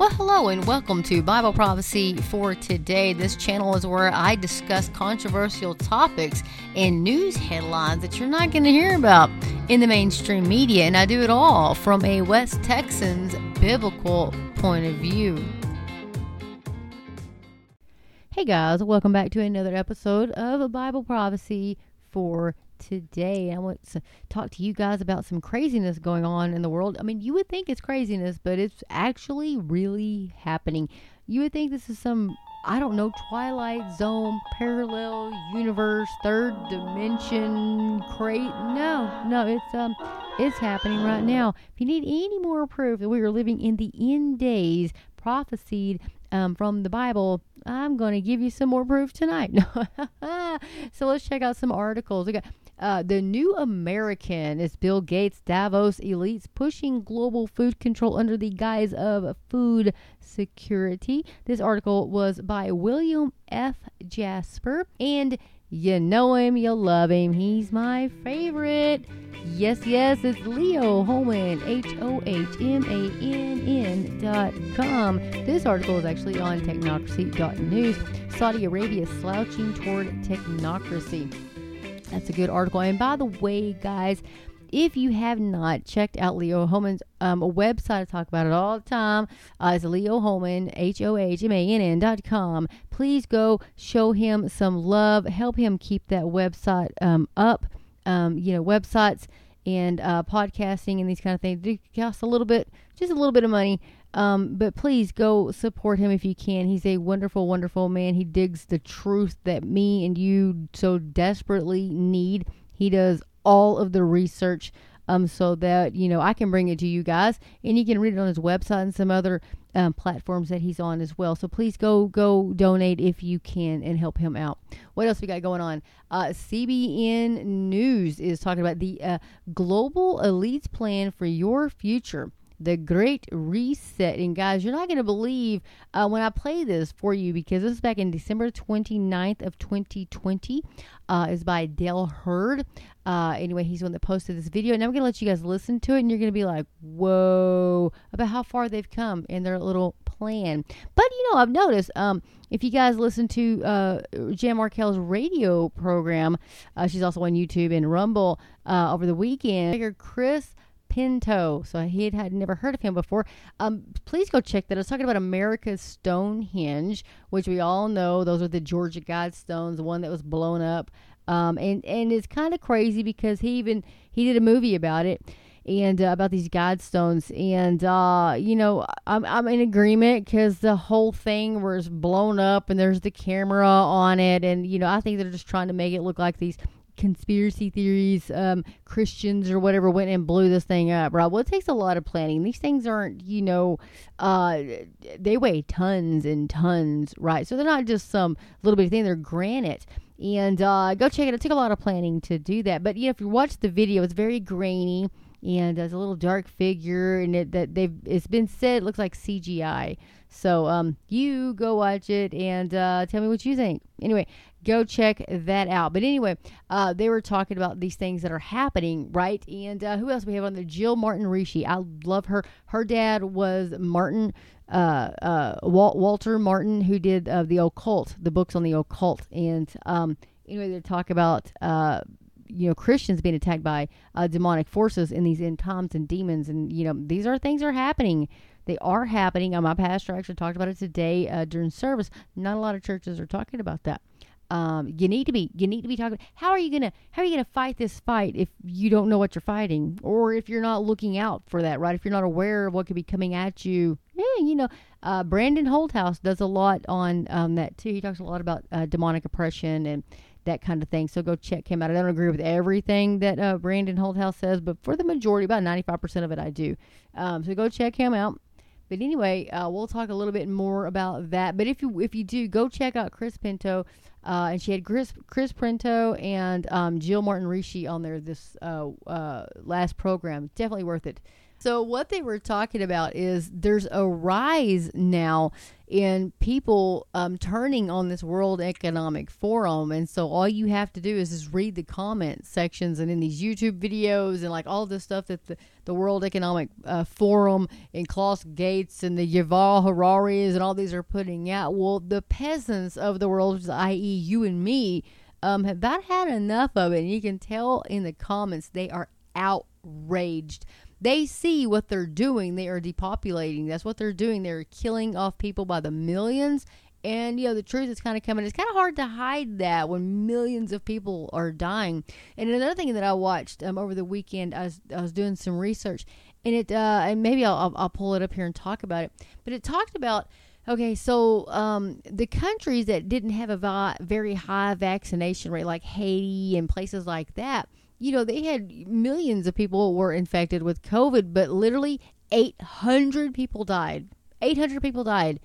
Well, hello and welcome to Bible Prophecy for today. This channel is where I discuss controversial topics and news headlines that you're not going to hear about in the mainstream media, and I do it all from a West Texan's biblical point of view. Hey guys, welcome back to another episode of Bible Prophecy for today. I want to talk to you guys about some craziness going on in the world. I mean, you would think it's craziness, but it's actually really happening. You would think this is some I don't know, Twilight Zone, parallel universe, third dimension, crate. No, no, it's um, it's happening right now. If you need any more proof that we are living in the end days, prophesied um, from the Bible, I'm going to give you some more proof tonight. so let's check out some articles. We got uh, the New American is Bill Gates' Davos elites pushing global food control under the guise of food security. This article was by William F. Jasper, and you know him, you love him. He's my favorite. Yes, yes, it's Leo Hohmann, H O H M A N N dot com. This article is actually on technocracy.news. Saudi Arabia slouching toward technocracy. That's a good article. And by the way, guys, if you have not checked out Leo Hohmann's um, website, I talk about it all the time. Uh, it's Leo H O H M A N N dot com. Please go show him some love. Help him keep that website um, up. Um, you know, websites and uh, podcasting and these kind of things do cost a little bit, just a little bit of money. Um, but please go support him if you can. He's a wonderful, wonderful man. He digs the truth that me and you so desperately need. He does all of the research um, so that you know I can bring it to you guys, and you can read it on his website and some other um, platforms that he's on as well. So please go go donate if you can and help him out. What else we got going on? Uh, CBN News is talking about the uh, global elites plan for your future the Great Reset. And guys, you're not going to believe uh, when I play this for you because this is back in December 29th of 2020. Uh, is by Dale Hurd. Uh, anyway, he's the one that posted this video, and I'm going to let you guys listen to it, and you're going to be like, "Whoa!" about how far they've come in their little plan. But you know, I've noticed um, if you guys listen to uh, Jan Markell's radio program, uh, she's also on YouTube and Rumble uh, over the weekend. Chris Pinto. So he had, never heard of him before. Um, please go check that. I was talking about America's Stonehenge, which we all know those are the Georgia Guidestones, the one that was blown up. Um, and and it's kind of crazy because he even he did a movie about it and uh, about these guidestones And uh, you know, I'm I'm in agreement because the whole thing was blown up and there's the camera on it, and you know, I think they're just trying to make it look like these conspiracy theories, um, Christians or whatever went and blew this thing up, right? Well, it takes a lot of planning. These things aren't, you know, uh, they weigh tons and tons, right? So they're not just some little bitty thing, they're granite. And uh, go check it. It took a lot of planning to do that. But, you know, if you watch the video, it's very grainy and there's a little dark figure and it that they've it's been said it looks like CGI. So um you go watch it and uh, tell me what you think. Anyway, go check that out. But anyway, uh, they were talking about these things that are happening, right? And uh, who else we have on there? Jill Martin Rische. I love her. Her dad was Martin. Uh, uh, Walt, Walter Martin, who did uh, the occult, the books on the occult, and um, anyway, they talk about uh, you know Christians being attacked by demonic forces in these end times and demons, and you know these are things are happening. They are happening. Uh, my pastor actually talked about it today uh, during service. Not a lot of churches are talking about that. Um, you need to be you need to be talking how are you gonna how are you gonna fight this fight if you don't know what you're fighting or if you're not looking out for that right? If you're not aware of what could be coming at you. Yeah you know uh, brandon holthouse does a lot on um, that too. He talks a lot about uh, demonic oppression and that kind of thing. So go check him out. I don't agree with everything that uh, brandon holthouse says but for the majority about 95% of it i do. Um, so go check him out but anyway, uh, we'll talk a little bit more about that. But if you if you do, go check out Chris Pinto. Uh, and she had Chris Chris Pinto and um, Jill Martin Rische on there this uh, uh, last program. Definitely worth it. So what they were talking about is there's a rise now and people um, turning on this World Economic Forum. And so all you have to do is just read the comment sections and in these YouTube videos and like all this stuff that the, the World Economic uh, Forum and Klaus Gates and the Yuval Hararis and all these are putting out. Well, the peasants of the world, i.e., you and me, um, have about had enough of it. And you can tell in the comments they are outraged they see what they're doing. They are depopulating. That's what they're doing. They're killing off people by the millions. And you know the truth is kind of coming. It's kind of hard to hide that when millions of people are dying. And another thing that I watched um, over the weekend, I was I was doing some research, and it uh, and maybe I'll, I'll, pull it up here and talk about it. But it talked about Okay, so um, the countries that didn't have a vi- very high vaccination rate, like Haiti and places like that, you know, they had millions of people were infected with COVID, but literally 800 people died. 800 people died.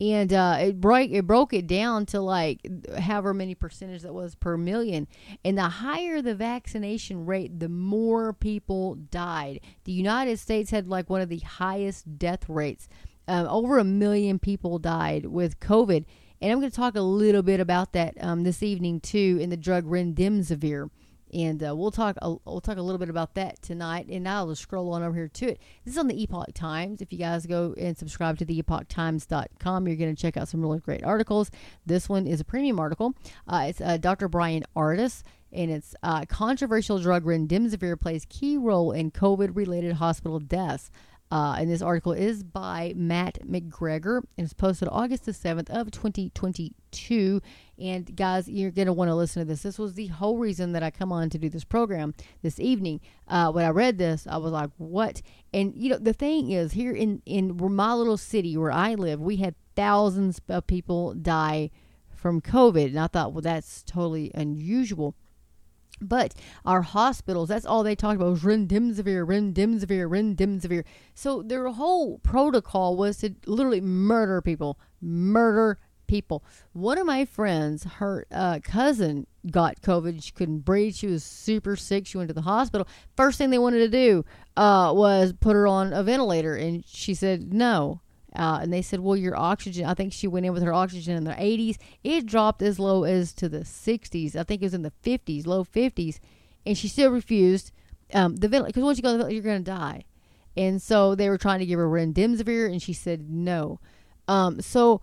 And uh, it broke it broke it down to like however many percentage that was per million. And the higher the vaccination rate, the more people died. The United States had like one of the highest death rates. Um, over a million people died with COVID. And I'm going to talk a little bit about that um, this evening too in the drug remdesivir and uh, we'll talk a, we'll talk a little bit about that tonight. And i'll just scroll on over here to it. This is on the epoch times. If you guys go and subscribe to the epochtimes.com you're going to check out some really great articles. This one is a premium article. Uh, it's uh, dr Bryan Ardis and it's uh, controversial drug remdesivir plays key role in covid related hospital deaths uh, and this article is by Matt McGregor and it's posted August the 7th of 2022. And guys, you're going to want to listen to this. This was the whole reason that I come on to do this program this evening. Uh, when I read this, I was like, what? And, you know, the thing is, here in, in my little city where I live, we had thousands of people die from COVID. And I thought, well, that's totally unusual. But our hospitals, that's all they talked about was remdesivir, remdesivir, remdesivir. So their whole protocol was to literally murder people, murder people. One of my friends, her uh, cousin got COVID. She couldn't breathe. She was super sick. She went to the hospital. First thing they wanted to do uh, was put her on a ventilator, and she said no. Uh, and they said, well, your oxygen, I think she went in with her oxygen in the 80s. It dropped as low as to the 60s. I think it was in the 50s, low 50s. And she still refused um, the ventilator. Because once you go the ventilator, you're going to die. And so they were trying to give her remdesivir, and she said no. Um, so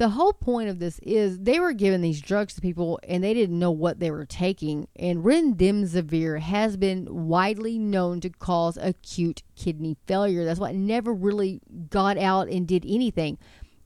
the whole point of this is they were giving these drugs to people and they didn't know what they were taking. And remdesivir has been widely known to cause acute kidney failure. That's why it never really got out and did anything.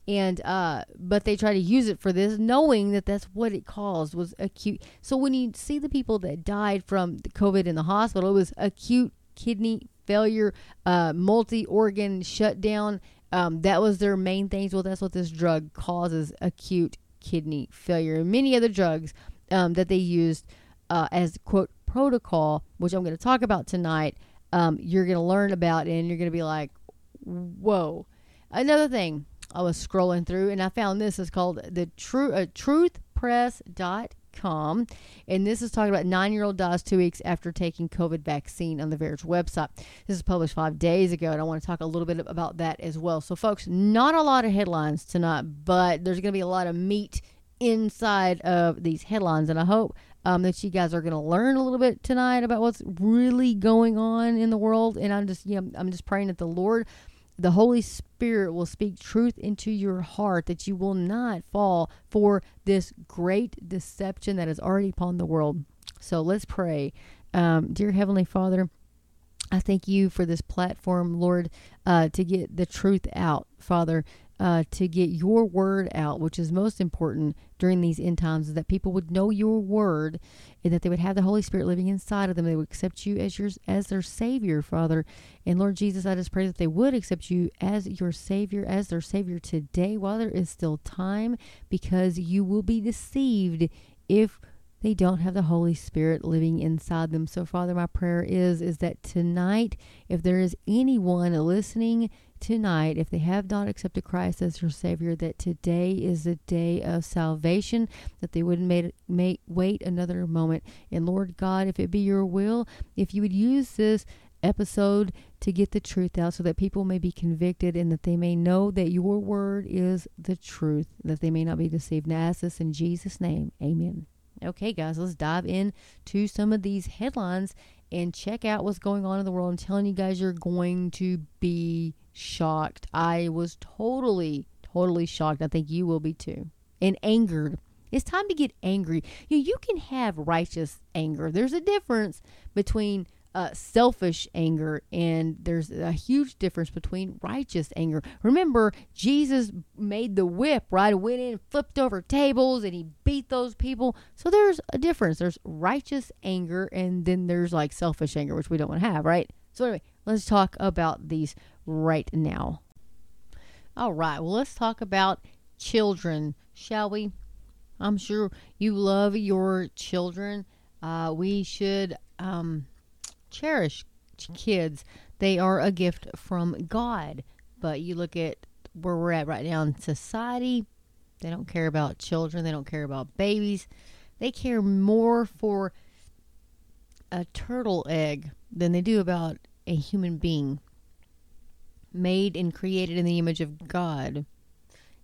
And uh, but they try to use it for this, knowing that that's what it caused was acute. So when you see the people that died from COVID in the hospital, it was acute kidney failure, uh, multi organ shutdown um, that was their main things. Well, that's what this drug causes acute kidney failure. And many other drugs um, that they used uh, as, quote, protocol, which I'm going to talk about tonight, um, you're going to learn about and you're going to be like, whoa. Another thing I was scrolling through and I found this is called the True uh, truthpress.com com. And this is talking about nine year old dies two weeks after taking COVID vaccine on the VAERS website. This is published five days ago, and I want to talk a little bit about that as well. So, folks, not a lot of headlines tonight, but there's going to be a lot of meat inside of these headlines, and I hope um, that you guys are going to learn a little bit tonight about what's really going on in the world. And I'm just, you know, I'm just praying that the Lord the Holy Spirit will speak truth into your heart that you will not fall for this great deception that is already upon the world. So let's pray. Um, dear Heavenly Father, I thank you for this platform, Lord, uh, to get the truth out, Father uh, to get your word out, which is most important during these end times, is that people would know your word and that they would have the Holy Spirit living inside of them. They would accept you as yours as their Savior, Father. And Lord Jesus, I just pray that they would accept you as your Savior, as their Savior today while there is still time, because you will be deceived if they don't have the Holy Spirit living inside them. So, Father, my prayer is is that tonight, if there is anyone listening tonight, if they have not accepted Christ as their Savior, that today is the day of salvation, that they wouldn't wait another moment. And Lord God, if it be your will, if you would use this episode to get the truth out so that people may be convicted and that they may know that your word is the truth, that they may not be deceived. Now, ask this in Jesus' name. Amen. Okay, guys, let's dive in to some of these headlines and check out what's going on in the world. I'm telling you guys, you're going to be shocked. I was totally, totally shocked. I think you will be too. And angered. It's time to get angry. You, you can have righteous anger. There's a difference between uh, selfish anger, and there's a huge difference between righteous anger. Remember, Jesus made the whip, right? Went in, flipped over tables, and he beat those people. So there's a difference. There's righteous anger, and then there's like selfish anger, which we don't want to have, right? So, anyway, let's talk about these right now. All right, well, let's talk about children, shall we? I'm sure you love your children. Uh, we should. Um, cherish kids. They are a gift from God. But you look at where we're at right now in society, they don't care about children, they don't care about babies. They care more for a turtle egg than they do about a human being made and created in the image of God,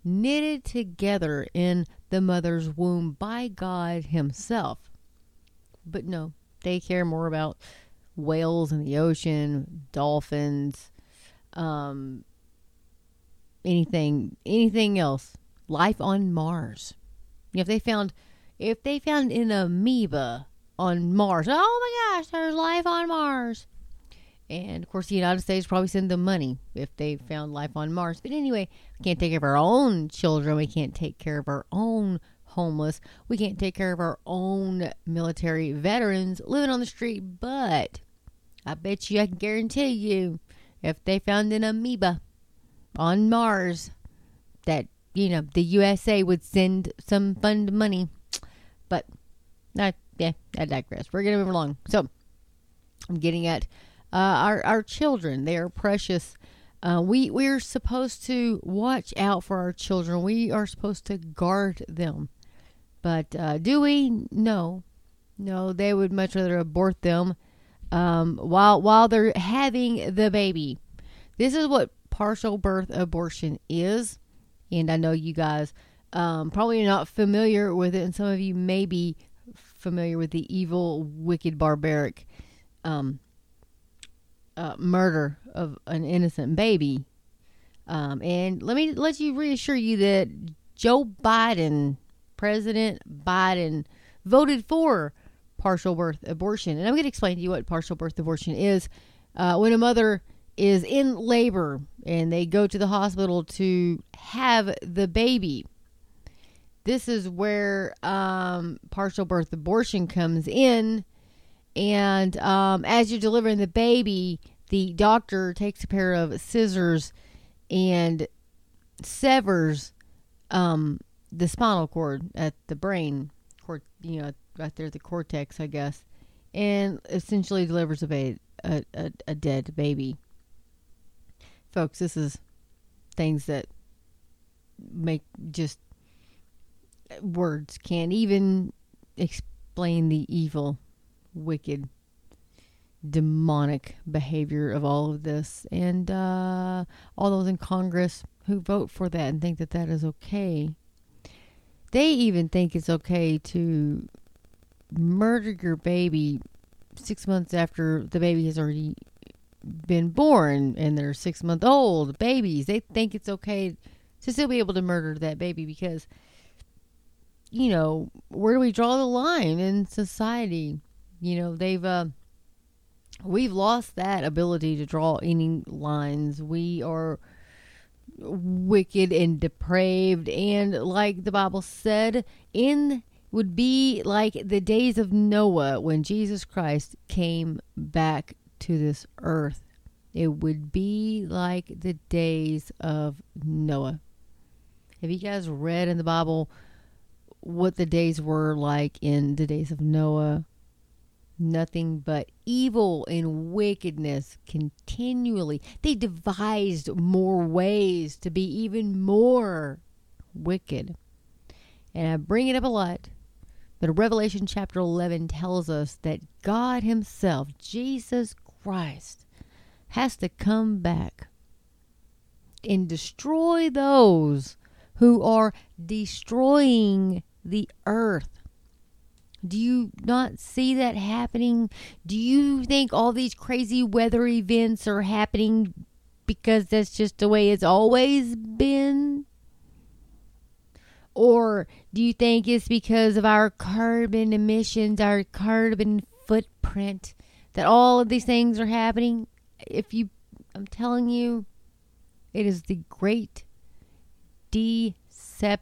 knitted together in the mother's womb by God Himself. But no, they care more about whales in the ocean, dolphins, um, anything, anything else. Life on Mars. If they found, if they found an amoeba on Mars, oh my gosh, there's life on Mars. And of course, the United States probably send them money if they found life on Mars. But anyway, we can't take care of our own children. We can't take care of our own homeless. We can't take care of our own military veterans living on the street, but I bet you I can guarantee you if they found an amoeba on Mars that, you know, the USA would send some fund money. But, uh, yeah, I digress. We're going to move along. So, I'm getting at uh, our, our children. They are precious. Uh, we we're supposed to watch out for our children. We are supposed to guard them. But uh, do we? No, no. They would much rather abort them um, while while they're having the baby. This is what partial birth abortion is, and I know you guys um, probably are not familiar with it, and some of you may be familiar with the evil, wicked, barbaric um, uh, murder of an innocent baby. Um, and let me let you reassure you that Joe Biden President Biden voted for partial birth abortion. And I'm going to explain to you what partial birth abortion is. Uh, when a mother is in labor and they go to the hospital to have the baby, this is where um, partial birth abortion comes in. And um, as you're delivering the baby, the doctor takes a pair of scissors and severs um, the spinal cord at the brain, you know, right there, the cortex, I guess, and essentially delivers a, ba- a, a, a dead baby. Folks, this is things that make just words can't even explain the evil, wicked, demonic behavior of all of this. And uh, all those in Congress who vote for that and think that that is okay they even think it's okay to murder your baby six months after the baby has already been born and they're six month old babies. They think it's okay to still be able to murder that baby because, you know, where do we draw the line in society? You know, they've, uh, we've lost that ability to draw any lines. We are wicked and depraved. And like the bible said in would be like the days of noah when jesus christ came back to this earth. It would be like the days of noah. Have you guys read in the bible what the days were like in the days of noah nothing but evil and wickedness continually. They devised more ways to be even more wicked. And I bring it up a lot, but Revelation chapter 11 tells us that God Himself, Jesus Christ, has to come back and destroy those who are destroying the earth. Do you not see that happening? Do you think all these crazy weather events are happening because that's just the way it's always been? Or do you think it's because of our carbon emissions, our carbon footprint, that all of these things are happening? If you, I'm telling you, it is the great deception.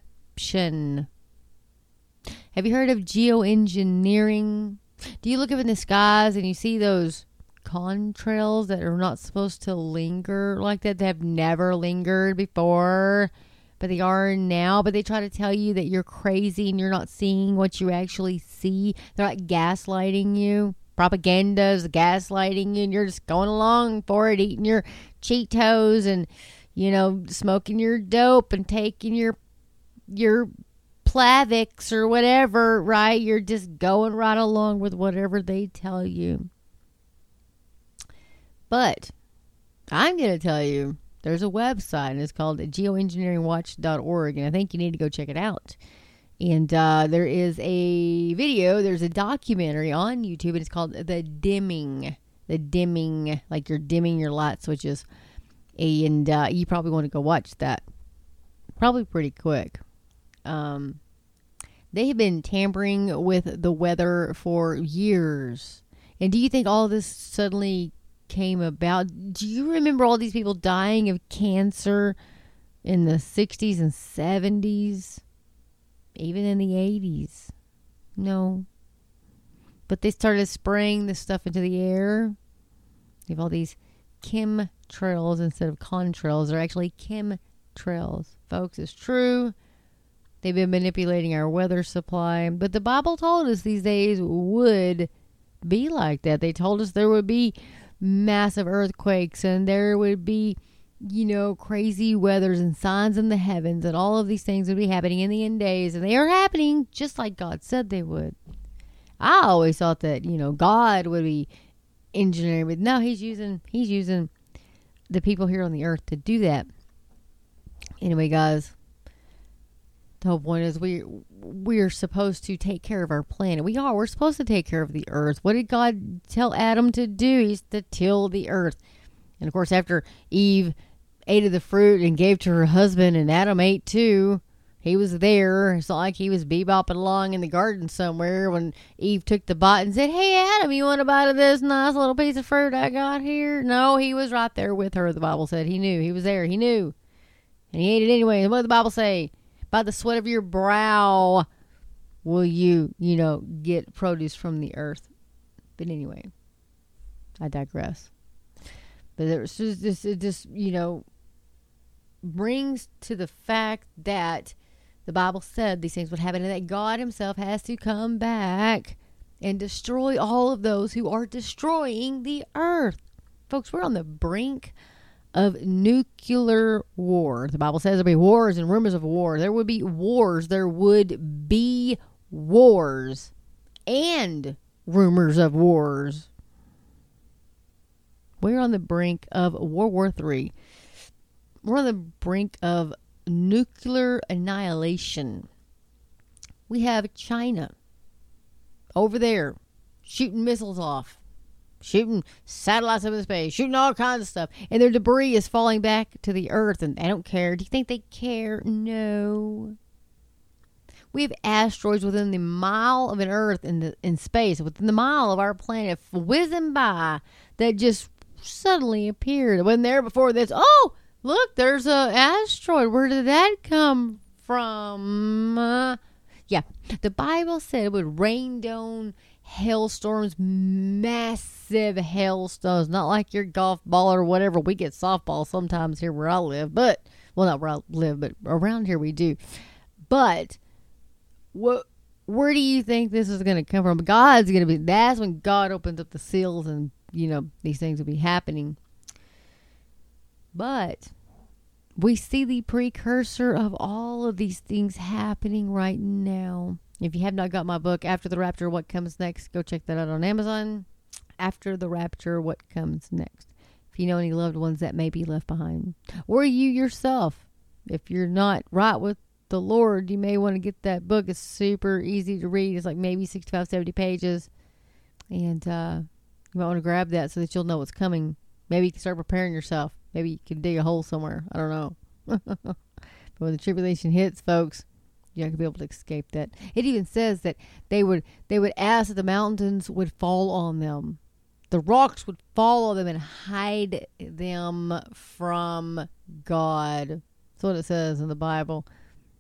Have you heard of geoengineering? Do you look up in the skies and you see those contrails that are not supposed to linger like that? They have never lingered before, but they are now. But they try to tell you that you're crazy and you're not seeing what you actually see. They're like gaslighting you. Propaganda is gaslighting you, and you're just going along for it, eating your Cheetos and you know smoking your dope and taking your your Plavix or whatever, right? You're just going right along with whatever they tell you. But I'm going to tell you there's a website and it's called geoengineeringwatch.org and I think you need to go check it out. And uh, there is a video, there's a documentary on YouTube and it's called The Dimming. The Dimming, like you're dimming your light switches. And uh, you probably want to go watch that. Probably pretty quick. Um, they have been tampering with the weather for years. And do you think all this suddenly came about? Do you remember all these people dying of cancer in the 60s and 70s? Even in the 80s? No. But they started spraying this stuff into the air. You have all these chemtrails instead of contrails. They're actually chemtrails. Folks, it's true. They've been manipulating our weather supply. But the Bible told us these days would be like that. They told us there would be massive earthquakes and there would be, you know, crazy weathers and signs in the heavens and all of these things would be happening in the end days. And they are happening just like God said they would. I always thought that, you know, God would be engineering, but no, he's using he's using the people here on the earth to do that. Anyway, guys, the whole point is we we're supposed to take care of our planet. We are. We're supposed to take care of the earth. What did God tell Adam to do? He's to till the earth. And of course, after Eve ate of the fruit and gave to her husband, and Adam ate too, he was there. It's not like he was bebopping along in the garden somewhere when Eve took the bite and said, Hey, Adam, you want a bite of this nice little piece of fruit I got here? No, he was right there with her, the Bible said. He knew. He was there. He knew. And he ate it anyway. What did the Bible say? By the sweat of your brow will you, you know, get produce from the earth. But anyway, I digress. But there's just this, it just, you know, brings to the fact that the Bible said these things would happen and that God Himself has to come back and destroy all of those who are destroying the earth. Folks, we're on the brink of nuclear war. The Bible says there'll be wars and rumors of war. There would be wars. There would be wars and rumors of wars. We're on the brink of World War III. We're on the brink of nuclear annihilation. We have China over there shooting missiles off shooting satellites up in space, shooting all kinds of stuff, and their debris is falling back to the earth, and they don't care. Do you think they care? No. We have asteroids within the mile of an Earth in the in space, within the mile of our planet, whizzing by that just suddenly appeared. It wasn't there before this. Oh, look, there's a asteroid. Where did that come from? Uh, yeah, the Bible said it would rain down hailstorms, massive hailstones, not like your golf ball or whatever. We get softball sometimes here where I live, but well, not where I live, but around here we do. But what? Where do you think this is going to come from? God's going to be. That's when God opens up the seals, and you know these things will be happening. But we see the precursor of all of these things happening right now. If you have not got my book, After the Rapture, What Comes Next, go check that out on Amazon. After the Rapture, What Comes Next. if you know any loved ones that may be left behind, or you yourself. If you're not right with the Lord, you may want to get that book. It's super easy to read. It's like maybe 65, 70 pages. And uh, you might want to grab that so that you'll know what's coming. Maybe you can start preparing yourself. Maybe you can dig a hole somewhere. I don't know. but when the tribulation hits, folks, you're not gonna be able to escape that. It even says that they would they would ask that the mountains would fall on them the rocks would follow them and hide them from God. That's what it says in the Bible.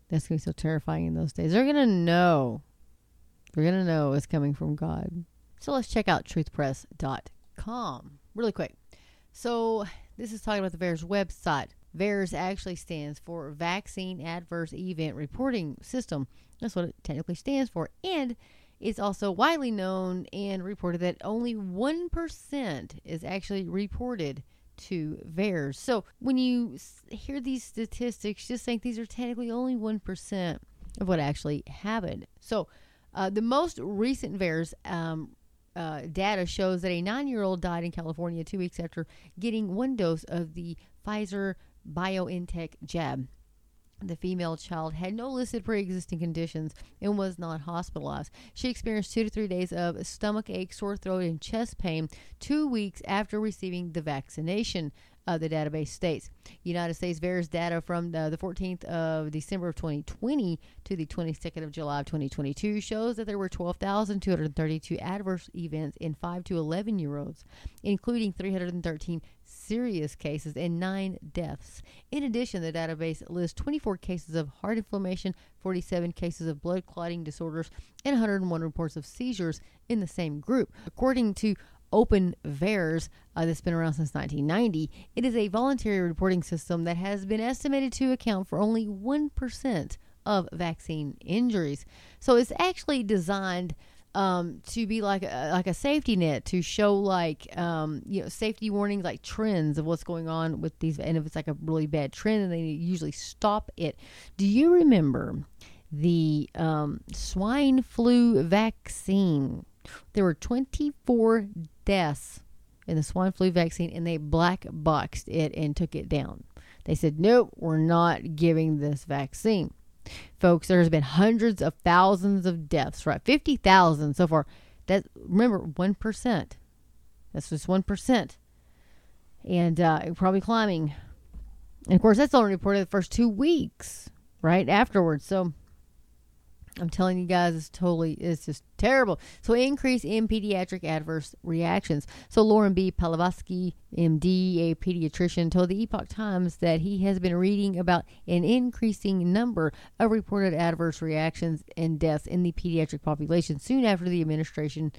That's to be so terrifying in those days. They're to know. They're to know it's coming from God. So let's check out truthpress.com really quick. So this is talking about the VAERS website. VAERS actually stands for Vaccine Adverse Event Reporting System. That's what it technically stands for. And it's also widely known and reported that only 1% is actually reported to VAERS. So when you hear these statistics, just think these are technically only 1% of what actually happened. So uh, the most recent VAERS um, uh, data shows that a nine year old died in California two weeks after getting one dose of the Pfizer BioNTech jab. The female child had no listed pre existing conditions and was not hospitalized. She experienced two to three days of stomach ache, sore throat, and chest pain two weeks after receiving the vaccination the database states. United States VAERS data from the, the 14th of December of 2020 to the 22nd of July of 2022 shows that there were 12,232 adverse events in 5 to 11 year olds, including 313 serious cases and 9 deaths. In addition, the database lists 24 cases of heart inflammation, 47 cases of blood clotting disorders, and 101 reports of seizures in the same group. According to Open VAERS uh, that's been around since 1990. It is a voluntary reporting system that has been estimated to account for only 1% of vaccine injuries. So it's actually designed um, to be like a, like a safety net to show like um, you know safety warnings like trends of what's going on with these and if it's like a really bad trend and they usually stop it. Do you remember the um, swine flu vaccine? There were 24 deaths in the swine flu vaccine and they black boxed it and took it down. They said, nope, we're not giving this vaccine. Folks, there's been hundreds of thousands of deaths, right? 50,000 so far. That remember 1%. That's just 1%. And uh, probably climbing. And of course, that's only reported the first two weeks, right? Afterwards. So I'm telling you guys, it's totally, it's just terrible. So, increase in pediatric adverse reactions. So, Lauren B. Palavatsky, MD, a pediatrician, told the Epoch Times that he has been reading about an increasing number of reported adverse reactions and deaths in the pediatric population soon after the administration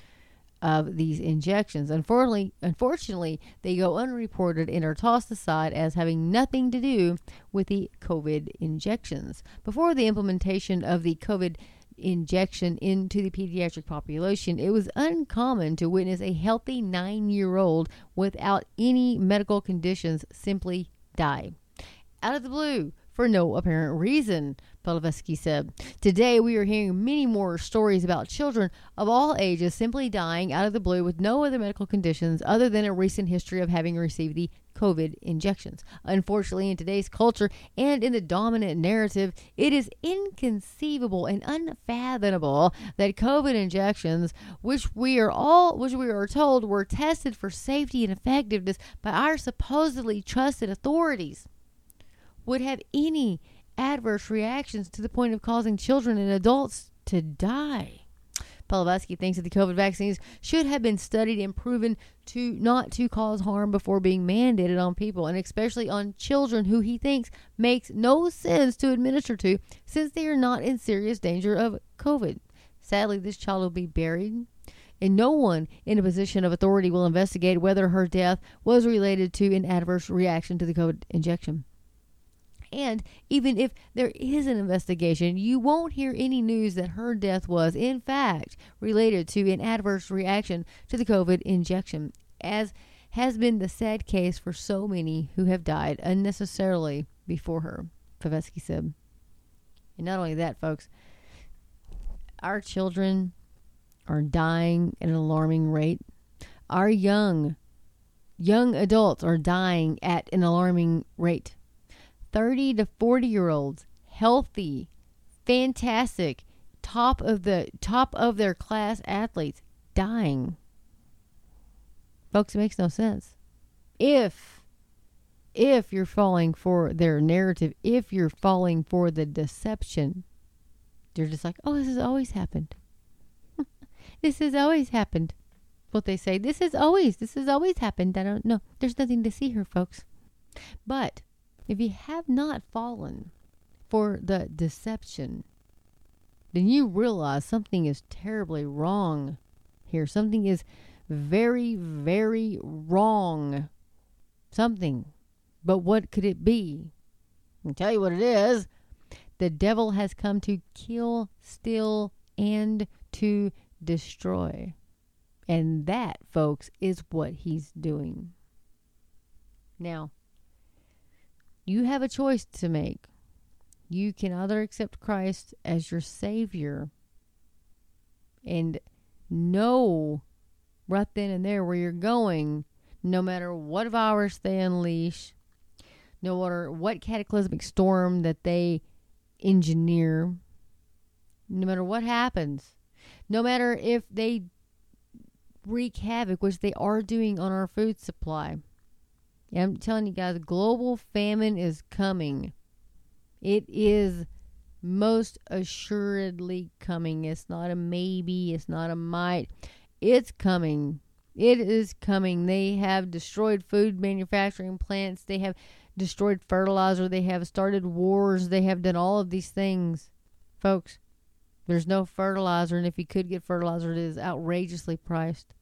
of these injections. Unfortunately, unfortunately, they go unreported and are tossed aside as having nothing to do with the COVID injections. Before the implementation of the COVID injection into the pediatric population, it was uncommon to witness a healthy nine year old without any medical conditions simply die. Out of the blue, for no apparent reason, Palavatsky said. Today, we are hearing many more stories about children of all ages simply dying out of the blue with no other medical conditions other than a recent history of having received the COVID injections. Unfortunately, in today's culture and in the dominant narrative, it is inconceivable and unfathomable that COVID injections, which we are all, which we are told were tested for safety and effectiveness by our supposedly trusted authorities, would have any adverse reactions to the point of causing children and adults to die. Palavatsky thinks that the COVID vaccines should have been studied and proven to not to cause harm before being mandated on people, and especially on children who he thinks makes no sense to administer to since they are not in serious danger of COVID. Sadly, this child will be buried, and no one in a position of authority will investigate whether her death was related to an adverse reaction to the COVID injection. And even if there is an investigation, you won't hear any news that her death was, in fact, related to an adverse reaction to the COVID injection, as has been the sad case for so many who have died unnecessarily before her, Palavatsky said. And not only that, folks, our children are dying at an alarming rate. Our young young adults are dying at an alarming rate. 30 to 40 year olds, healthy, fantastic, top of the top of their class athletes dying. Folks, it makes no sense. If if you're falling for their narrative, if you're falling for the deception, you're just like, "Oh, this has always happened." this has always happened. What they say, this has always, this has always happened. I don't know. There's nothing to see here, folks. But if you have not fallen for the deception, then you realize something is terribly wrong here. Something is very, very wrong. Something. But what could it be? I'll tell you what it is. The devil has come to kill, steal, and to destroy. And that, folks, is what he's doing. Now, you have a choice to make. You can either accept Christ as your Savior and know right then and there where you're going, no matter what virus they unleash, no matter what cataclysmic storm that they engineer, no matter what happens, no matter if they wreak havoc, which they are doing on our food supply. I'm telling you guys, global famine is coming. It is most assuredly coming. It's not a maybe, it's not a might. It's coming. It is coming. They have destroyed food manufacturing plants. They have destroyed fertilizer. They have started wars. They have done all of these things. Folks, there's no fertilizer, and if you could get fertilizer, it is outrageously priced.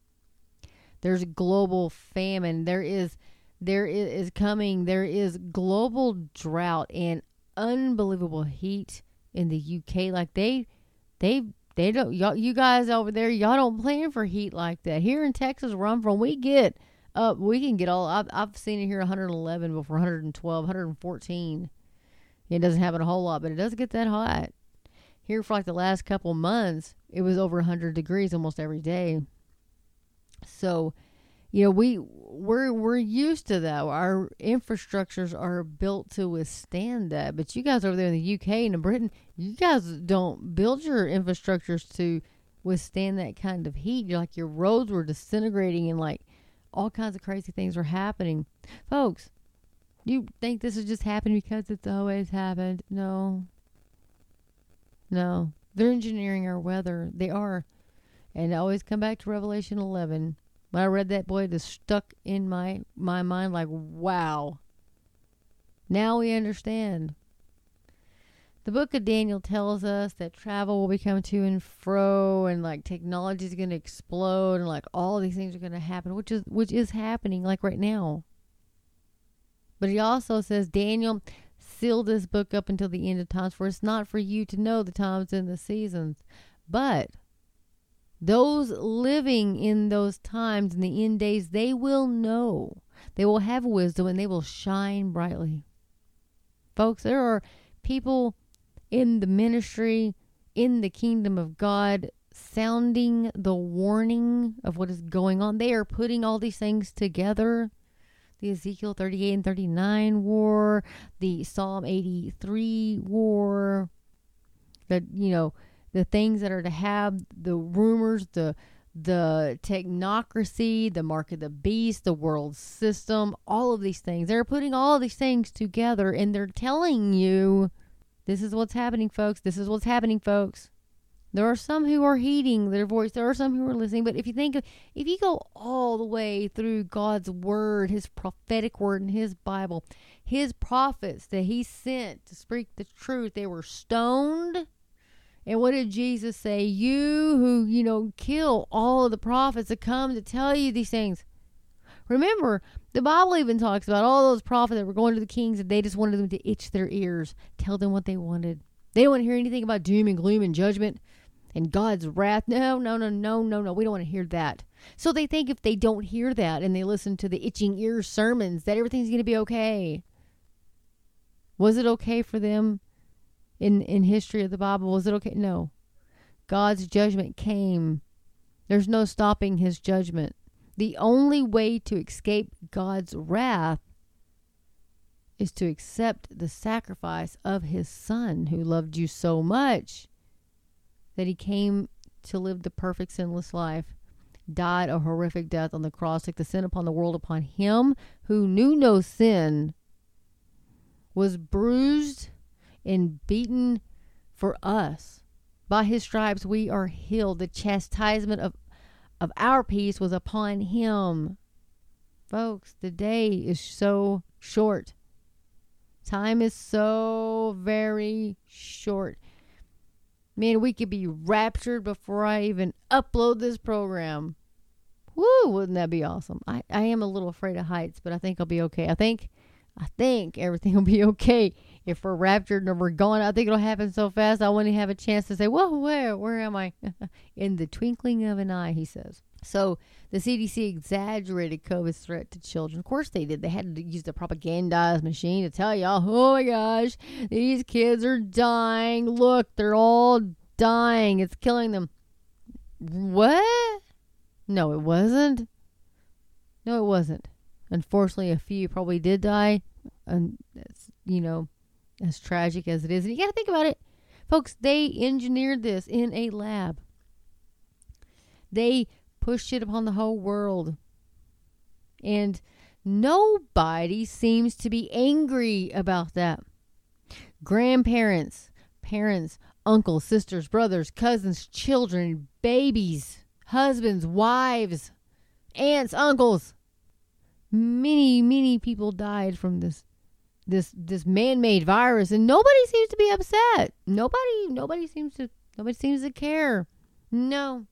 There's global famine. There is there is coming. There is global drought and unbelievable heat in the UK. Like they they they don't y'all you guys over there y'all don't plan for heat like that. Here in Texas where I'm from, we get up we can get all I've, I've seen it here 111 before 112, 114. It doesn't happen a whole lot, but it does get that hot. Here for like the last couple months, it was over 100 degrees almost every day. So, you know, we we're we're used to that. Our infrastructures are built to withstand that. But you guys over there in the UK and in Britain, you guys don't build your infrastructures to withstand that kind of heat. You're like your roads were disintegrating and like all kinds of crazy things were happening. Folks, you think this is just happening because it's always happened? No. No. They're engineering our weather. They are. And I always come back to Revelation 11. When I read that, boy, just stuck in my, my mind like, wow. Now we understand. The book of Daniel tells us that travel will become to and fro and like technology is going to explode and like all these things are going to happen, which is which is happening like right now. But he also says Daniel seal this book up until the end of times for it's not for you to know the times and the seasons. But those living in those times in the end days, they will know. They will have wisdom and they will shine brightly. Folks, there are people in the ministry, in the kingdom of God, sounding the warning of what is going on. They are putting all these things together. The Ezekiel 38 and 39 war, the Psalm 83 war, that, you know, the things that are to have the rumors, the the technocracy, the mark of the beast, the world system, all of these things. They're putting all these things together and they're telling you this is what's happening, folks. This is what's happening, folks. There are some who are heeding their voice. There are some who are listening. But if you think, if you go all the way through God's word, His prophetic word, and His Bible, His prophets that He sent to speak the truth, they were stoned and what did Jesus say? You who, you know, kill all of the prophets that come to tell you these things. Remember, the Bible even talks about all those prophets that were going to the kings and they just wanted them to itch their ears, tell them what they wanted. They don't want to hear anything about doom and gloom and judgment and God's wrath. No, no, no, no, no, no. We don't want to hear that. So they think if they don't hear that and they listen to the itching ear sermons, that everything's going to be okay. Was it okay for them in in history of the Bible. Was it okay? No. God's judgment came. There's no stopping his judgment. The only way to escape God's wrath is to accept the sacrifice of his son who loved you so much that he came to live the perfect sinless life, died a horrific death on the cross, took the sin upon the world upon him who knew no sin, was bruised and beaten for us. By his stripes we are healed. The chastisement of, of our peace was upon him. Folks, the day is so short. Time is so very short. Man, we could be raptured before I even upload this program. Woo, wouldn't that be awesome? I, I am a little afraid of heights, but I think I'll be okay. I think I think everything will be okay. If we're raptured and we're gone, I think it'll happen so fast I won't even have a chance to say, Whoa, where where am I? In the twinkling of an eye, he says. So the CDC exaggerated COVID's threat to children. Of course they did. They had to use the propagandized machine to tell y'all, oh my gosh, these kids are dying. Look, they're all dying. It's killing them. What? No, it wasn't. No, it wasn't. Unfortunately, a few probably did die. And you know, as tragic as it is. And you got to think about it. Folks, they engineered this in a lab. They pushed it upon the whole world. And nobody seems to be angry about that. Grandparents, parents, uncles, sisters, brothers, cousins, children, babies, husbands, wives, aunts, uncles. Many, many people died from this this this man-made virus and nobody seems to be upset. Nobody nobody seems to nobody seems to care. No.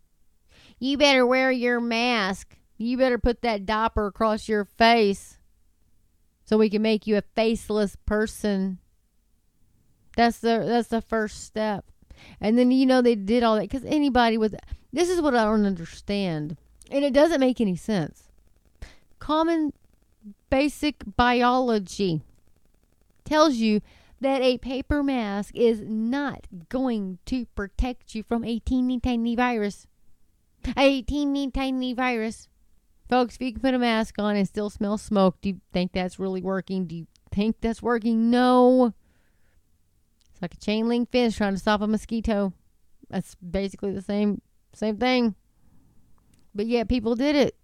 You better wear your mask. You better put that dopper across your face so we can make you a faceless person. That's the that's the first step. And then you know they did all that because anybody with this is what I don't understand, and it doesn't make any sense. Common basic biology tells you that a paper mask is not going to protect you from a teeny tiny virus a teeny tiny virus. Folks, if you can put a mask on and still smell smoke, do you think that's really working? Do you think that's working? No. It's like a chain link fence trying to stop a mosquito. That's basically the same same thing. But yeah, people did it.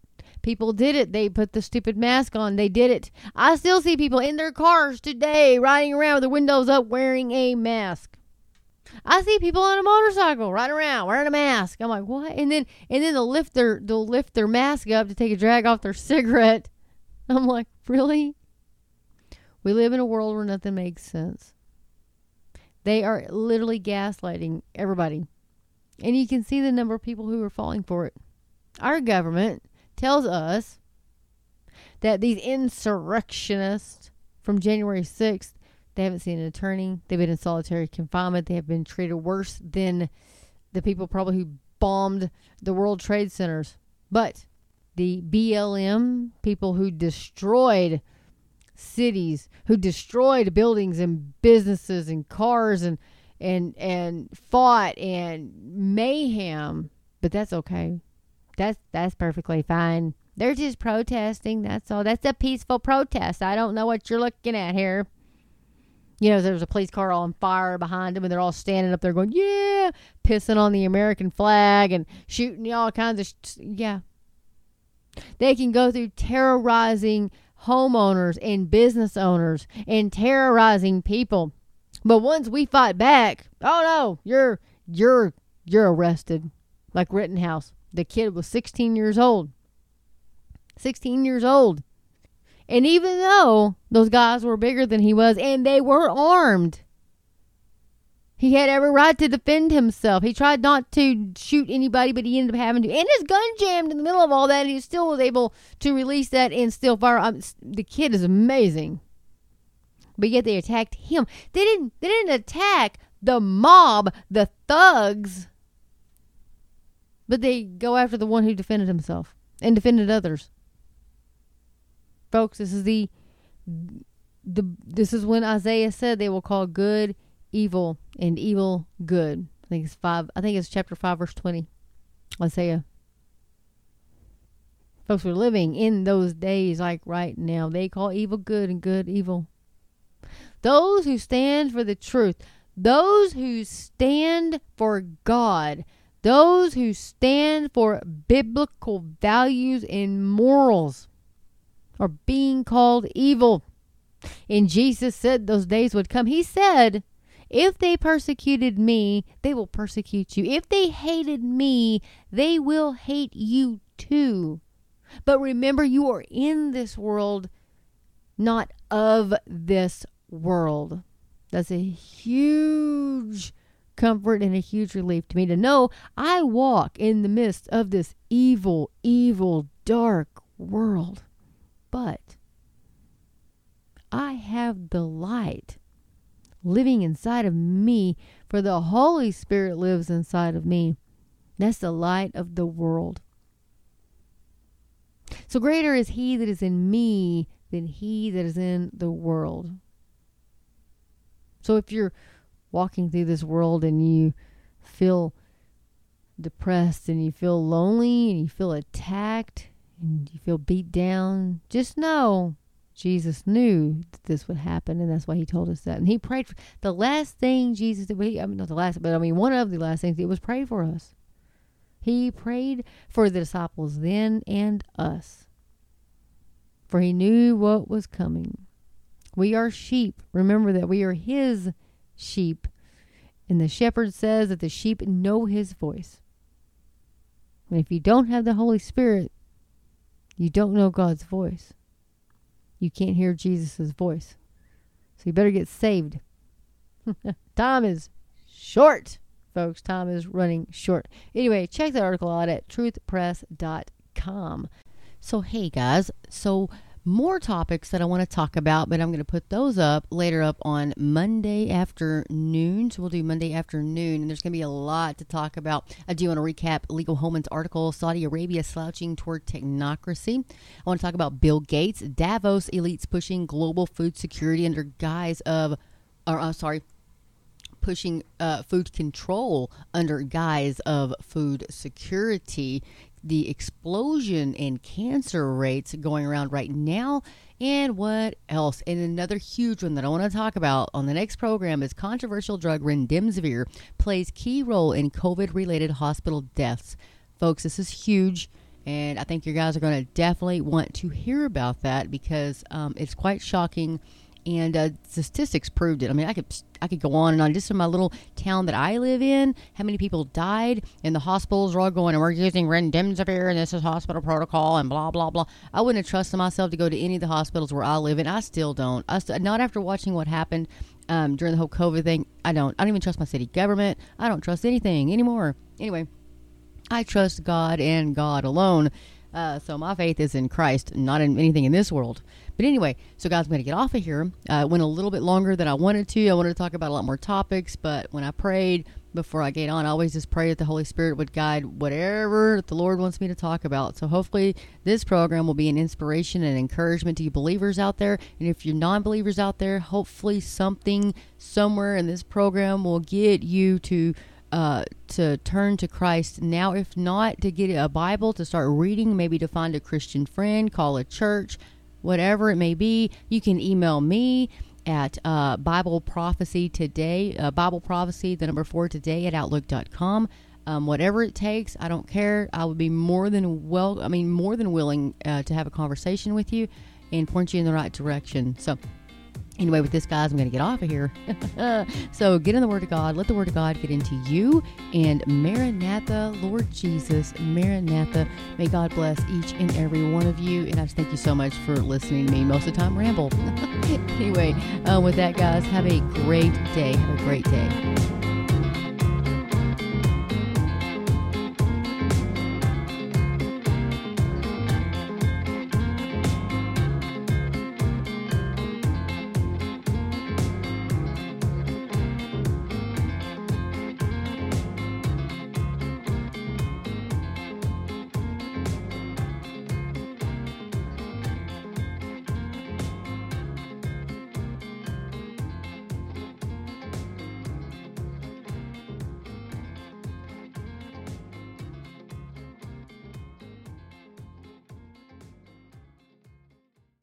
People did it. They put the stupid mask on. They did it. I still see people in their cars today riding around with their windows up wearing a mask. I see people on a motorcycle riding around wearing a mask. I'm like, what? And then and then they'll lift their they'll lift their mask up to take a drag off their cigarette. I'm like, really? We live in a world where nothing makes sense. They are literally gaslighting everybody. And you can see the number of people who are falling for it. Our government tells us that these insurrectionists from January 6th they haven't seen an attorney. They've been in solitary confinement. They have been treated worse than the people probably who bombed the World Trade Centers. But the BLM, people who destroyed cities, who destroyed buildings and businesses and cars and and and fought and mayhem, but that's okay. That's that's perfectly fine. They're just protesting. That's all. That's a peaceful protest. I don't know what you're looking at here you know, there was a police car on fire behind them, and they're all standing up there going, "Yeah," pissing on the American flag and shooting all kinds of, sh- yeah. They can go through terrorizing homeowners and business owners and terrorizing people, but once we fight back, oh no, you're you're you're arrested, like Rittenhouse. The kid was 16 years old. 16 years old. And even though those guys were bigger than he was and they were armed, he had every right to defend himself. He tried not to shoot anybody, but he ended up having to. And his gun jammed in the middle of all that. he still was able to release that and still fire. Um, the kid is amazing. But yet they attacked him. They didn't. They didn't attack the mob, the thugs. But they go after the one who defended himself and defended others folks. This is the the this is when Isaiah said they will call good evil and evil good. I think it's five. I think it's chapter five, verse twenty. Isaiah. Folks, we're living in those days like right now. They call evil good and good evil. Those who stand for the truth, those who stand for God, those who stand for biblical values and morals are being called evil. And Jesus said those days would come. He said, If they persecuted me, they will persecute you. If they hated me, they will hate you too. But remember, you are in this world, not of this world. That's a huge comfort and a huge relief to me to know I walk in the midst of this evil, evil, dark world. But I have the light living inside of me, for the Holy Spirit lives inside of me. That's the light of the world. So greater is he that is in me than he that is in the world. So if you're walking through this world and you feel depressed and you feel lonely and you feel attacked and you feel beat down, just know Jesus knew that this would happen, and that's why he told us that. And he prayed for the last thing Jesus did. I mean, not the last, but I mean, one of the last things it was pray for us. He prayed for the disciples then and us, for he knew what was coming. We are sheep. Remember that we are his sheep. And the shepherd says that the sheep know his voice. And if you don't have the Holy Spirit, you don't know God's voice. You can't hear Jesus' voice. So you better get saved. Time is short folks. Time is running short. Anyway, check that article out at truthpress.com. So, hey guys, so more topics that I want to talk about, but I'm going to put those up later up on Monday afternoon. So we'll do Monday afternoon, and there's going to be a lot to talk about. I do want to recap Leo Hohmann's article, Saudi Arabia slouching toward technocracy. I want to talk about Bill Gates, Davos elites pushing global food security under guise of, or uh, sorry, pushing uh, food control under guise of food security. The explosion in cancer rates going around right now, and what else? And another huge one that I want to talk about on the next program is controversial drug remdesivir plays key role in COVID-related hospital deaths. Folks, this is huge and I think you guys are going to definitely want to hear about that because um, it's quite shocking and uh, statistics proved it. I mean, I could I could go on and on. Just in my little town that I live in, how many people died, and the hospitals are all going, and we're using remdesivir, and this is hospital protocol, and blah blah blah. I wouldn't have trusted myself to go to any of the hospitals where I live, and I still don't. I st- not after watching what happened um, during the whole COVID thing. I don't. I don't even trust my city government. I don't trust anything anymore. Anyway, I trust God and God alone. Uh, so my faith is in Christ, not in anything in this world. But anyway, so guys, I'm going to get off of here. Uh, went a little bit longer than I wanted to. I wanted to talk about a lot more topics, but when I prayed before I get on, I always just pray that the Holy Spirit would guide whatever the Lord wants me to talk about. So hopefully, this program will be an inspiration and encouragement to you believers out there. And if you're non believers out there, hopefully, something somewhere in this program will get you to uh, to turn to Christ now. If not, to get a Bible to start reading, maybe to find a Christian friend, call a church, whatever it may be. You can email me at uh, Bible Prophecy Today, uh, Bible Prophecy, the number four today at Outlook.com. Um, whatever it takes, I don't care. I would be more than well, I mean, more than willing uh, to have a conversation with you and point you in the right direction. So, Anyway, with this, guys, I'm going to get off of here. so get in the Word of God. Let the Word of God get into you. And Maranatha, Lord Jesus, Maranatha. May God bless each and every one of you. And I just thank you so much for listening to me most of the time ramble. anyway, uh, with that, guys, have a great day. Have a great day.